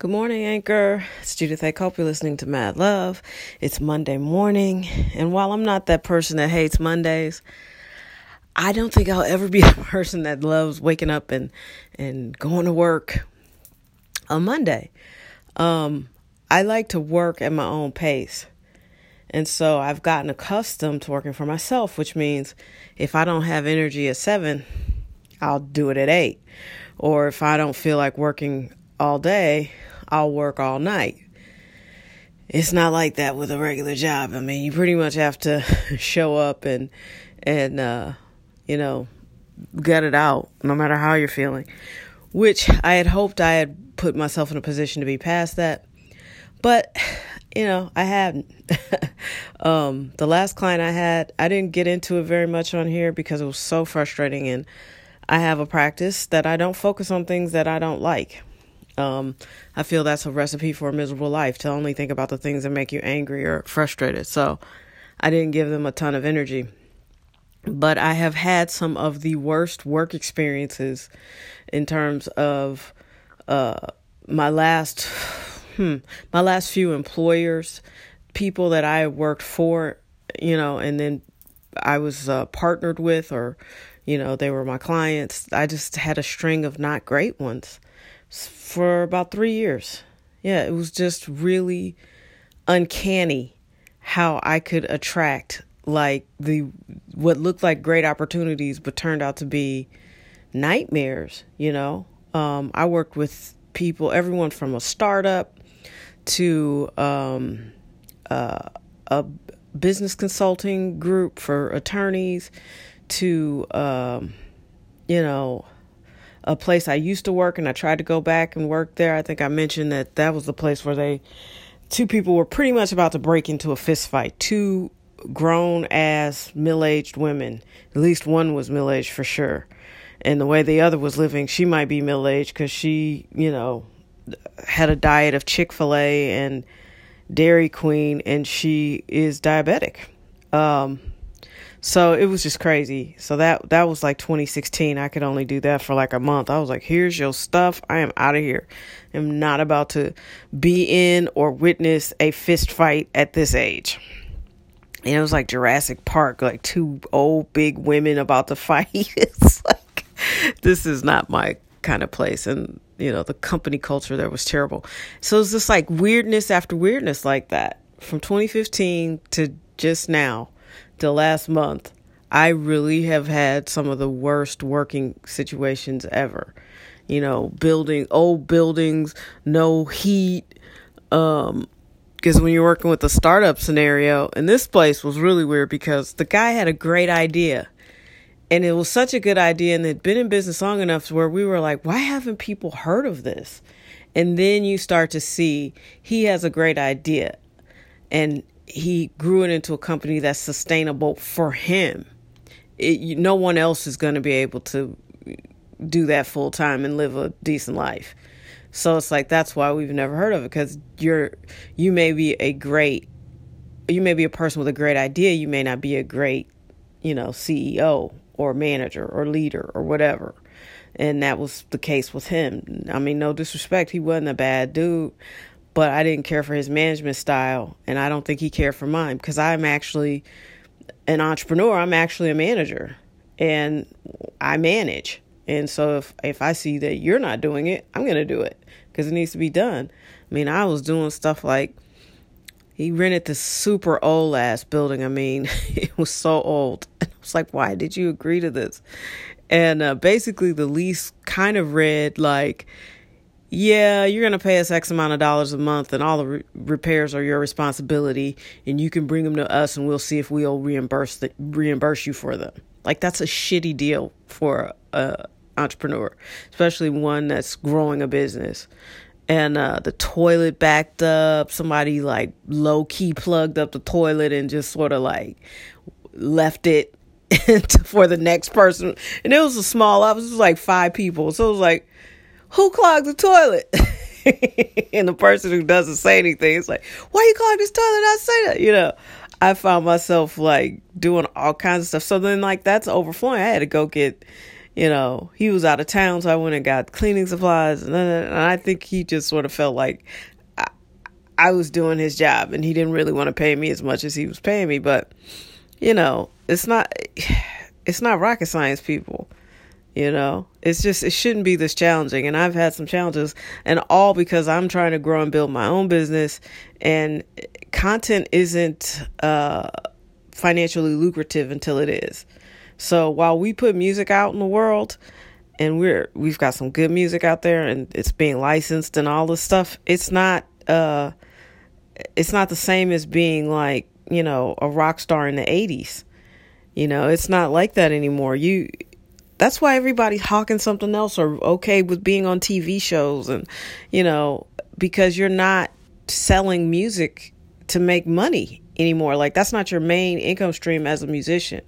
Good morning, Anchor. It's Judith A. Cope. You're listening to Mad Love. It's Monday morning, and while I'm not that person that hates Mondays, I don't think I'll ever be a person that loves waking up and and going to work on Monday. Um, I like to work at my own pace. And so I've gotten accustomed to working for myself, which means if I don't have energy at seven, I'll do it at eight. Or if I don't feel like working all day, I'll work all night. It's not like that with a regular job. I mean, you pretty much have to show up and and uh, you know, get it out no matter how you're feeling. Which I had hoped I had put myself in a position to be past that. But you know, I hadn't. um, the last client I had, I didn't get into it very much on here because it was so frustrating and I have a practice that I don't focus on things that I don't like. Um, I feel that's a recipe for a miserable life to only think about the things that make you angry or frustrated. So I didn't give them a ton of energy. But I have had some of the worst work experiences in terms of uh, my last hmm, my last few employers, people that I worked for, you know, and then I was uh, partnered with or you know, they were my clients. I just had a string of not great ones for about three years. Yeah, it was just really uncanny how I could attract like the what looked like great opportunities but turned out to be nightmares, you know. Um, I worked with people, everyone from a startup to um, uh, a business consulting group for attorneys to, um, you know, a place I used to work and I tried to go back and work there. I think I mentioned that that was the place where they, two people were pretty much about to break into a fist fight. Two grown ass middle aged women. At least one was middle aged for sure. And the way the other was living, she might be middle aged because she, you know, had a diet of Chick fil A and Dairy Queen and she is diabetic. Um, so it was just crazy. So that that was like 2016. I could only do that for like a month. I was like, "Here's your stuff. I am out of here. I'm not about to be in or witness a fist fight at this age." And it was like Jurassic Park, like two old big women about to fight. it's like this is not my kind of place and you know, the company culture there was terrible. So it's just like weirdness after weirdness like that from 2015 to just now the last month, I really have had some of the worst working situations ever. You know, building old buildings, no heat. Um, because when you're working with a startup scenario, and this place was really weird because the guy had a great idea. And it was such a good idea, and had been in business long enough to where we were like, why haven't people heard of this? And then you start to see he has a great idea. And he grew it into a company that's sustainable for him. It, no one else is going to be able to do that full time and live a decent life. So it's like that's why we've never heard of it because you're you may be a great you may be a person with a great idea, you may not be a great, you know, CEO or manager or leader or whatever. And that was the case with him. I mean, no disrespect, he wasn't a bad dude, but I didn't care for his management style, and I don't think he cared for mine because I'm actually an entrepreneur. I'm actually a manager, and I manage. And so if if I see that you're not doing it, I'm gonna do it because it needs to be done. I mean, I was doing stuff like he rented this super old ass building. I mean, it was so old. And I was like, why did you agree to this? And uh, basically, the lease kind of read like yeah, you're going to pay us X amount of dollars a month, and all the re- repairs are your responsibility, and you can bring them to us, and we'll see if we'll reimburse the, reimburse you for them. Like that's a shitty deal for a entrepreneur, especially one that's growing a business. And uh, the toilet backed up. Somebody like low key plugged up the toilet and just sort of like left it for the next person. And it was a small office, it was like five people. So it was like who clogged the toilet? and the person who doesn't say anything is like, why you clog this toilet? I say that, you know. I found myself like doing all kinds of stuff. So then, like, that's overflowing. I had to go get, you know, he was out of town, so I went and got cleaning supplies, and, and I think he just sort of felt like I, I was doing his job, and he didn't really want to pay me as much as he was paying me. But you know, it's not it's not rocket science, people. You know, it's just, it shouldn't be this challenging. And I've had some challenges, and all because I'm trying to grow and build my own business, and content isn't uh, financially lucrative until it is. So while we put music out in the world, and we're we've got some good music out there, and it's being licensed and all this stuff, it's not uh, it's not the same as being like you know a rock star in the '80s. You know, it's not like that anymore. You that's why everybody's hawking something else or okay with being on TV shows and you know because you're not selling music to make money anymore. Like that's not your main income stream as a musician.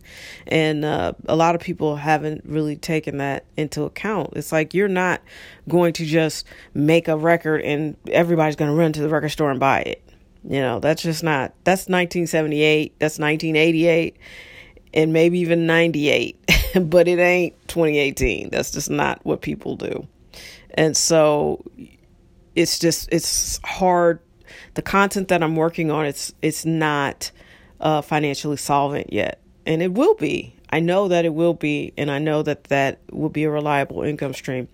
And uh, a lot of people haven't really taken that into account. It's like you're not going to just make a record and everybody's going to run to the record store and buy it. You know that's just not that's 1978 that's 1988 and maybe even 98 but it ain't 2018. That's just not what people do. And so it's just it's hard the content that I'm working on it's it's not uh, financially solvent yet. And it will be. I know that it will be and I know that that will be a reliable income stream.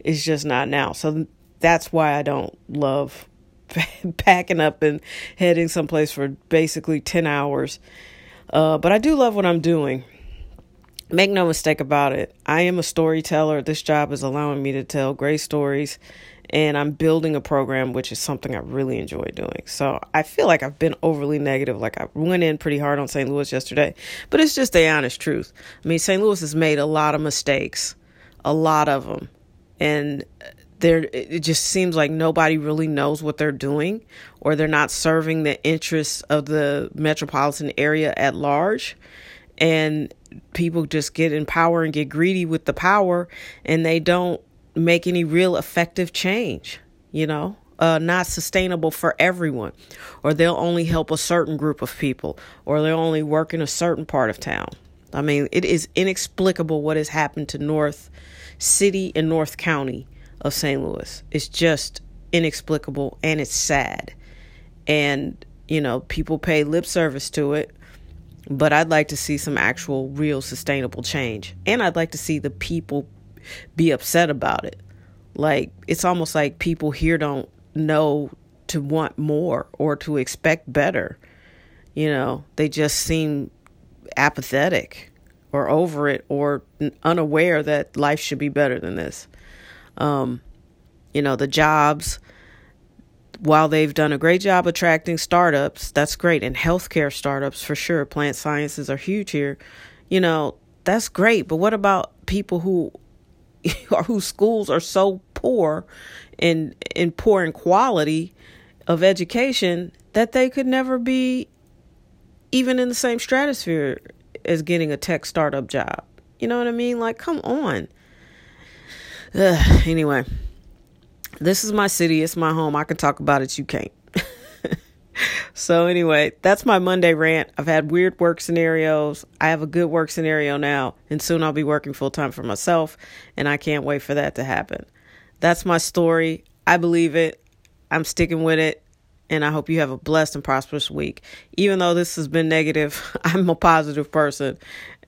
It's just not now. So that's why I don't love packing up and heading someplace for basically 10 hours. Uh, but I do love what I'm doing make no mistake about it. I am a storyteller. This job is allowing me to tell great stories, and I'm building a program, which is something I really enjoy doing. So I feel like I've been overly negative. Like I went in pretty hard on St. Louis yesterday, but it's just the honest truth. I mean, St. Louis has made a lot of mistakes, a lot of them, and there it just seems like nobody really knows what they're doing or they're not serving the interests of the metropolitan area at large and people just get in power and get greedy with the power and they don't make any real effective change, you know? Uh, not sustainable for everyone, or they'll only help a certain group of people, or they'll only work in a certain part of town. I mean, it is inexplicable what has happened to North City and North County of St. Louis. It's just inexplicable and it's sad. And, you know, people pay lip service to it but I'd like to see some actual, real, sustainable change. And I'd like to see the people be upset about it. Like, it's almost like people here don't know to want more or to expect better. You know, they just seem apathetic or over it or unaware that life should be better than this. Um, you know, the jobs while they've done a great job attracting startups, that's great, and healthcare startups for sure. Plant sciences are huge here. You know, that's great. But what about people who whose schools are so poor and in poor in quality of education that they could never be even in the same stratosphere as getting a tech startup job. You know what I mean? Like, come on. Ugh, anyway. This is my city, it's my home. I can talk about it, you can't. so, anyway, that's my Monday rant. I've had weird work scenarios. I have a good work scenario now, and soon I'll be working full time for myself, and I can't wait for that to happen. That's my story. I believe it. I'm sticking with it and I hope you have a blessed and prosperous week. Even though this has been negative, I'm a positive person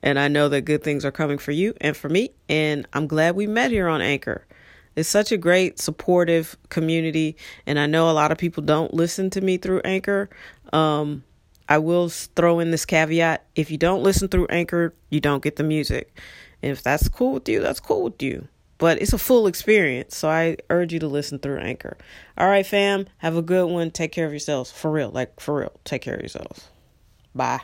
and I know that good things are coming for you and for me. And I'm glad we met here on Anchor. It's such a great supportive community, and I know a lot of people don't listen to me through Anchor. Um, I will throw in this caveat: if you don't listen through Anchor, you don't get the music. And if that's cool with you, that's cool with you. But it's a full experience, so I urge you to listen through Anchor. All right, fam, have a good one. Take care of yourselves, for real, like for real. Take care of yourselves. Bye.